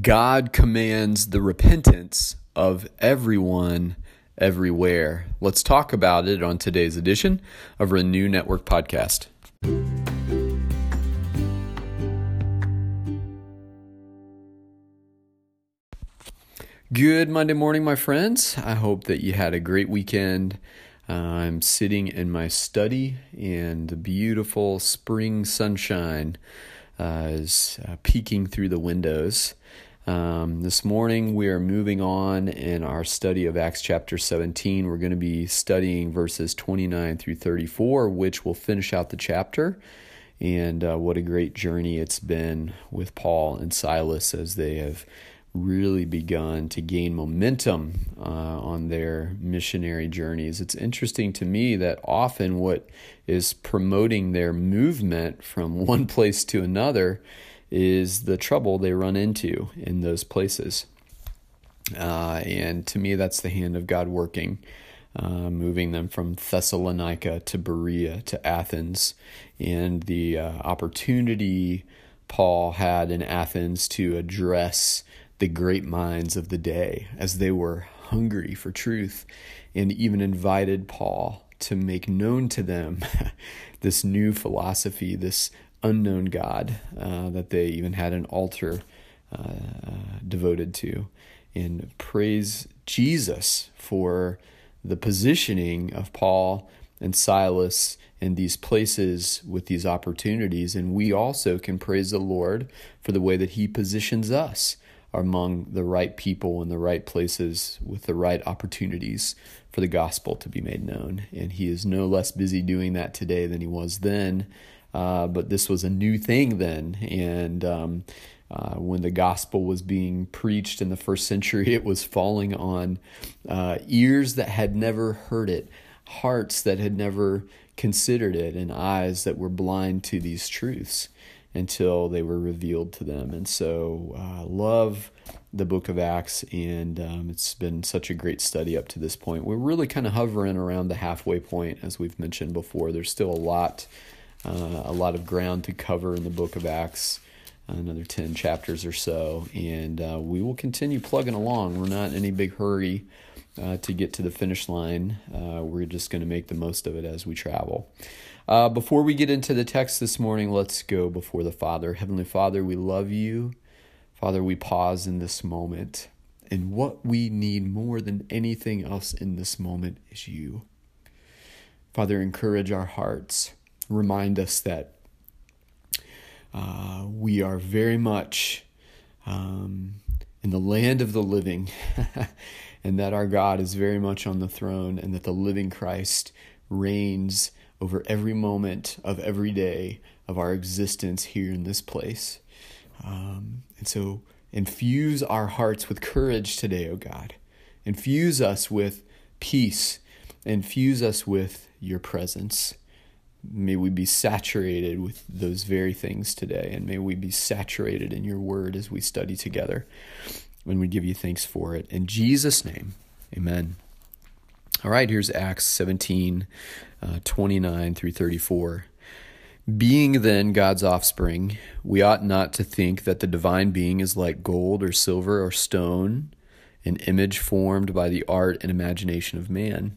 God commands the repentance of everyone everywhere. Let's talk about it on today's edition of Renew Network Podcast. Good Monday morning, my friends. I hope that you had a great weekend. Uh, I'm sitting in my study, and the beautiful spring sunshine uh, is uh, peeking through the windows. Um, this morning, we are moving on in our study of Acts chapter 17. We're going to be studying verses 29 through 34, which will finish out the chapter. And uh, what a great journey it's been with Paul and Silas as they have really begun to gain momentum uh, on their missionary journeys. It's interesting to me that often what is promoting their movement from one place to another is the trouble they run into in those places. Uh, and to me, that's the hand of God working, uh, moving them from Thessalonica to Berea to Athens, and the uh, opportunity Paul had in Athens to address the great minds of the day as they were hungry for truth and even invited Paul to make known to them this new philosophy, this unknown God uh, that they even had an altar uh, devoted to. And praise Jesus for the positioning of Paul and Silas in these places with these opportunities. And we also can praise the Lord for the way that He positions us among the right people in the right places with the right opportunities for the gospel to be made known. And he is no less busy doing that today than he was then. Uh, but this was a new thing then. And um, uh, when the gospel was being preached in the first century, it was falling on uh, ears that had never heard it, hearts that had never considered it, and eyes that were blind to these truths until they were revealed to them. And so, uh, love the book of Acts, and um, it's been such a great study up to this point. We're really kind of hovering around the halfway point, as we've mentioned before. There's still a lot, uh, a lot of ground to cover in the book of Acts. Another 10 chapters or so, and uh, we will continue plugging along. We're not in any big hurry uh, to get to the finish line. Uh, we're just going to make the most of it as we travel. Uh, before we get into the text this morning, let's go before the Father. Heavenly Father, we love you. Father, we pause in this moment. And what we need more than anything else in this moment is you. Father, encourage our hearts. Remind us that uh, we are very much um, in the land of the living, and that our God is very much on the throne, and that the living Christ reigns over every moment of every day of our existence here in this place. Um, and so infuse our hearts with courage today, O God. Infuse us with peace. Infuse us with your presence. May we be saturated with those very things today, and may we be saturated in your word as we study together. And we give you thanks for it. In Jesus' name, amen. All right, here's Acts 17, uh, 29 through 34. Being then God's offspring, we ought not to think that the divine being is like gold or silver or stone, an image formed by the art and imagination of man.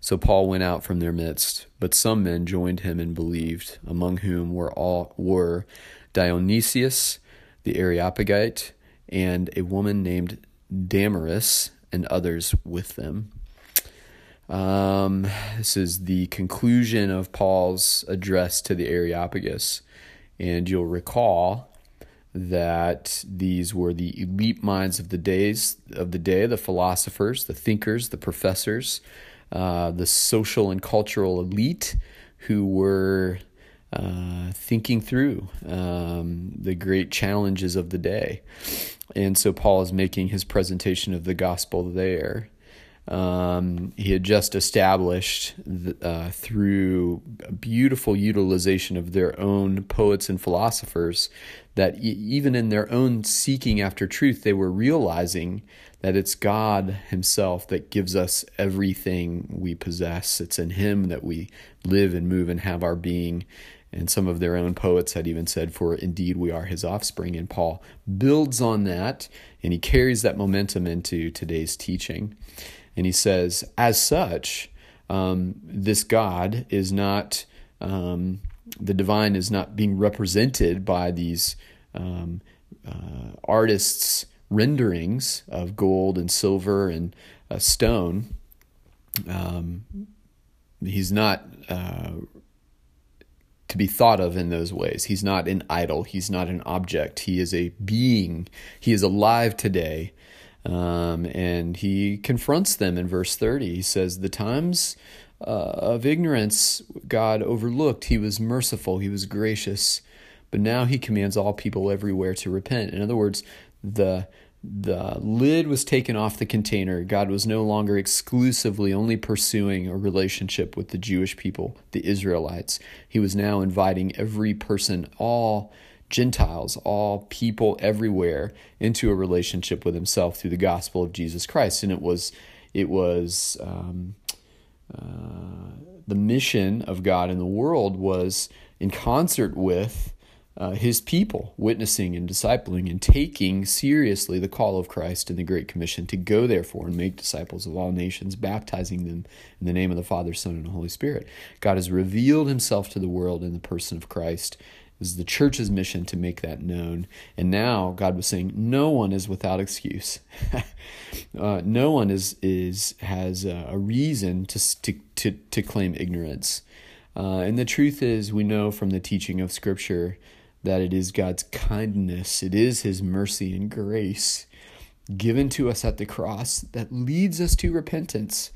So Paul went out from their midst, but some men joined him and believed, among whom were all were Dionysius the Areopagite, and a woman named Damaris, and others with them. Um, this is the conclusion of Paul's address to the Areopagus. And you'll recall that these were the elite minds of the days of the day, the philosophers, the thinkers, the professors, uh, the social and cultural elite who were uh, thinking through um, the great challenges of the day. And so Paul is making his presentation of the gospel there. um, he had just established the, uh, through a beautiful utilization of their own poets and philosophers that e- even in their own seeking after truth, they were realizing that it's God Himself that gives us everything we possess. It's in Him that we live and move and have our being. And some of their own poets had even said, For indeed we are His offspring. And Paul builds on that and he carries that momentum into today's teaching. And he says, as such, um, this God is not, um, the divine is not being represented by these um, uh, artists' renderings of gold and silver and uh, stone. Um, he's not uh, to be thought of in those ways. He's not an idol. He's not an object. He is a being. He is alive today um, and he confronts them in verse 30. He says, The times uh, of ignorance God overlooked. He was merciful, he was gracious, but now he commands all people everywhere to repent. In other words, the the lid was taken off the container. God was no longer exclusively only pursuing a relationship with the Jewish people, the Israelites. He was now inviting every person, all Gentiles, all people everywhere, into a relationship with Himself through the gospel of Jesus Christ. And it was, it was um, uh, the mission of God in the world was in concert with uh, His people, witnessing and discipling and taking seriously the call of Christ in the Great Commission to go, therefore, and make disciples of all nations, baptizing them in the name of the Father, Son, and Holy Spirit. God has revealed Himself to the world in the person of Christ is the church's mission to make that known. And now God was saying, no one is without excuse. uh, no one is is has a, a reason to, to to to claim ignorance. Uh, and the truth is, we know from the teaching of Scripture that it is God's kindness, it is His mercy and grace given to us at the cross that leads us to repentance.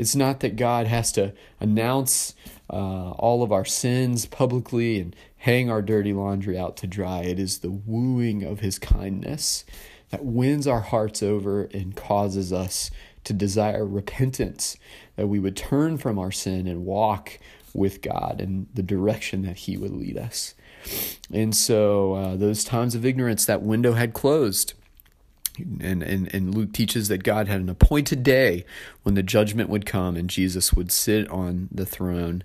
It's not that God has to announce uh, all of our sins publicly and hang our dirty laundry out to dry. It is the wooing of His kindness that wins our hearts over and causes us to desire repentance, that we would turn from our sin and walk with God in the direction that He would lead us. And so, uh, those times of ignorance, that window had closed. And, and, and Luke teaches that God had an appointed day when the judgment would come and Jesus would sit on the throne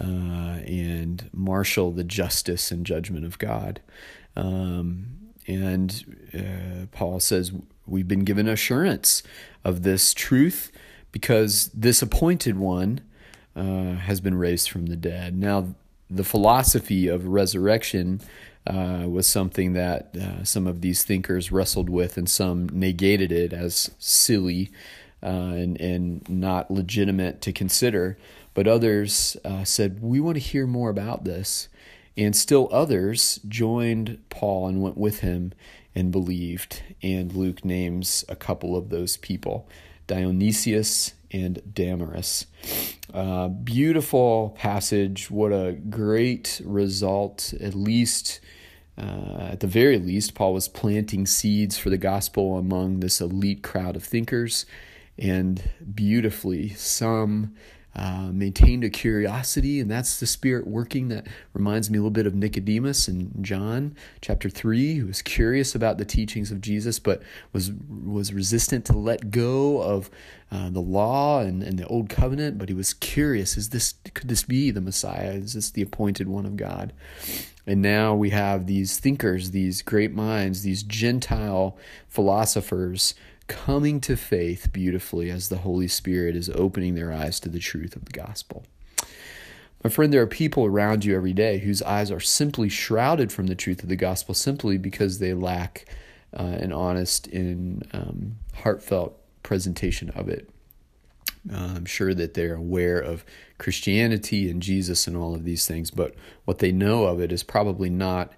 uh, and marshal the justice and judgment of God. Um, and uh, Paul says, We've been given assurance of this truth because this appointed one uh, has been raised from the dead. Now, the philosophy of resurrection uh, was something that uh, some of these thinkers wrestled with, and some negated it as silly uh, and and not legitimate to consider. But others uh, said, "We want to hear more about this," and still others joined Paul and went with him and believed. And Luke names a couple of those people: Dionysius and Damaris. Uh, beautiful passage. What a great result, at least. Uh, at the very least, Paul was planting seeds for the gospel among this elite crowd of thinkers, and beautifully, some uh, maintained a curiosity, and that's the Spirit working. That reminds me a little bit of Nicodemus in John chapter three, who was curious about the teachings of Jesus, but was was resistant to let go of uh, the law and, and the old covenant. But he was curious: is this could this be the Messiah? Is this the appointed one of God? And now we have these thinkers, these great minds, these Gentile philosophers coming to faith beautifully as the Holy Spirit is opening their eyes to the truth of the gospel. My friend, there are people around you every day whose eyes are simply shrouded from the truth of the gospel simply because they lack uh, an honest and um, heartfelt presentation of it. Uh, I'm sure that they're aware of Christianity and Jesus and all of these things, but what they know of it is probably not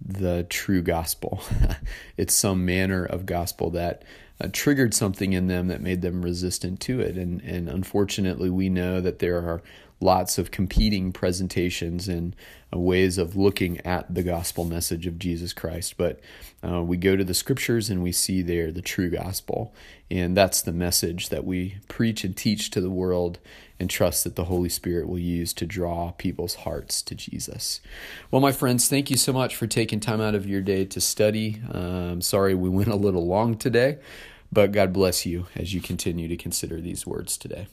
the true gospel. it's some manner of gospel that uh, triggered something in them that made them resistant to it. And, and unfortunately, we know that there are lots of competing presentations and uh, ways of looking at the gospel message of Jesus Christ. But uh, we go to the scriptures and we see there the true gospel. And that's the message that we preach and teach to the world and trust that the Holy Spirit will use to draw people's hearts to Jesus. Well, my friends, thank you so much for taking time out of your day to study. Um, sorry we went a little long today, but God bless you as you continue to consider these words today.